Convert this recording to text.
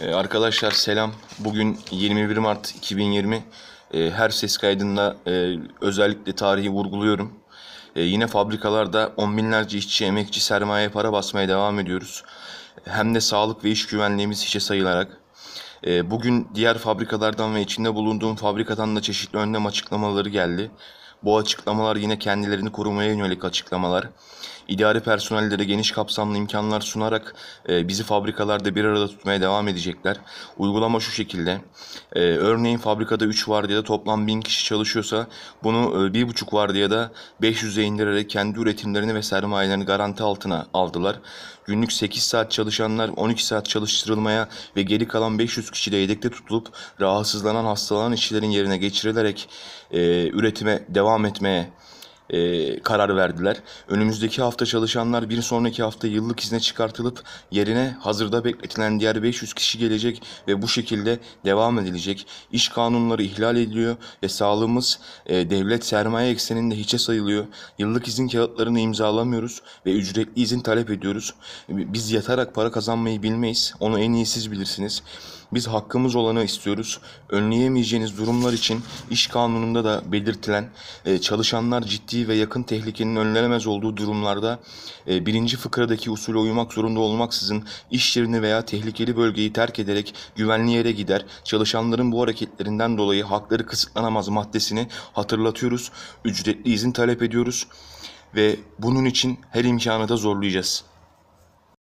Ee, arkadaşlar selam. Bugün 21 Mart 2020. Ee, her ses kaydında e, özellikle tarihi vurguluyorum. Ee, yine fabrikalarda on binlerce işçi, emekçi, sermaye para basmaya devam ediyoruz. Hem de sağlık ve iş güvenliğimiz hiçe sayılarak. Ee, bugün diğer fabrikalardan ve içinde bulunduğum fabrikadan da çeşitli önlem açıklamaları geldi. Bu açıklamalar yine kendilerini korumaya yönelik açıklamalar. İdari personellere geniş kapsamlı imkanlar sunarak e, bizi fabrikalarda bir arada tutmaya devam edecekler. Uygulama şu şekilde. E, örneğin fabrikada 3 vardiyada toplam 1000 kişi çalışıyorsa bunu e, 1,5 vardiyada 500'e indirerek kendi üretimlerini ve sermayelerini garanti altına aldılar. Günlük 8 saat çalışanlar 12 saat çalıştırılmaya ve geri kalan 500 kişi de yedekte tutulup rahatsızlanan hastalanan işçilerin yerine geçirilerek e, üretime devam etmeye e, karar verdiler. Önümüzdeki hafta çalışanlar bir sonraki hafta yıllık izne çıkartılıp yerine hazırda bekletilen diğer 500 kişi gelecek ve bu şekilde devam edilecek. İş kanunları ihlal ediliyor ve sağlığımız e, devlet sermaye ekseninde hiçe sayılıyor. Yıllık izin kağıtlarını imzalamıyoruz ve ücretli izin talep ediyoruz. Biz yatarak para kazanmayı bilmeyiz. Onu en iyi siz bilirsiniz. Biz hakkımız olanı istiyoruz. Önleyemeyeceğiniz durumlar için iş kanununda da belirtilen e, çalışanlar ciddi ve yakın tehlikenin önlenemez olduğu durumlarda e, birinci fıkradaki usule uymak zorunda olmaksızın iş yerini veya tehlikeli bölgeyi terk ederek güvenli yere gider. Çalışanların bu hareketlerinden dolayı hakları kısıtlanamaz maddesini hatırlatıyoruz. Ücretli izin talep ediyoruz ve bunun için her imkanı da zorlayacağız.